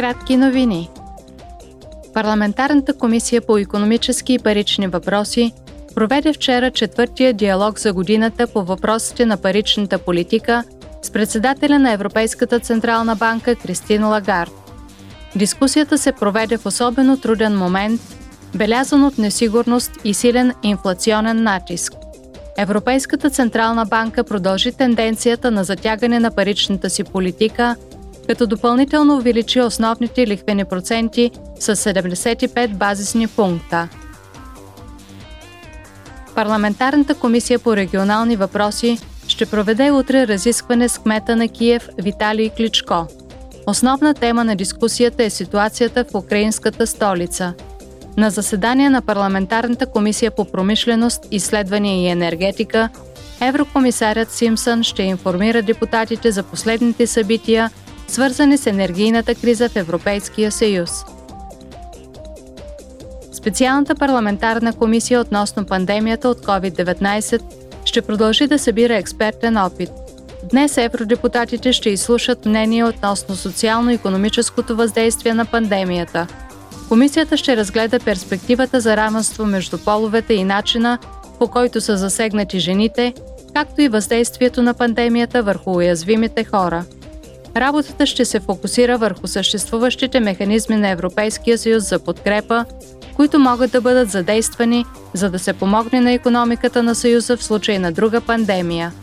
Кратки новини. Парламентарната комисия по економически и парични въпроси проведе вчера четвъртия диалог за годината по въпросите на паричната политика с председателя на Европейската централна банка Кристин Лагард. Дискусията се проведе в особено труден момент, белязан от несигурност и силен инфлационен натиск. Европейската централна банка продължи тенденцията на затягане на паричната си политика, като допълнително увеличи основните лихвени проценти с 75 базисни пункта. Парламентарната комисия по регионални въпроси ще проведе утре разискване с кмета на Киев Виталий Кличко. Основна тема на дискусията е ситуацията в украинската столица. На заседание на Парламентарната комисия по промишленост, изследвания и енергетика, еврокомисарят Симпсън ще информира депутатите за последните събития, свързани с енергийната криза в Европейския съюз. Специалната парламентарна комисия относно пандемията от COVID-19 ще продължи да събира експертен опит. Днес евродепутатите ще изслушат мнение относно социално-економическото въздействие на пандемията. Комисията ще разгледа перспективата за равенство между половете и начина, по който са засегнати жените, както и въздействието на пандемията върху уязвимите хора. Работата ще се фокусира върху съществуващите механизми на Европейския съюз за подкрепа, които могат да бъдат задействани, за да се помогне на економиката на Съюза в случай на друга пандемия –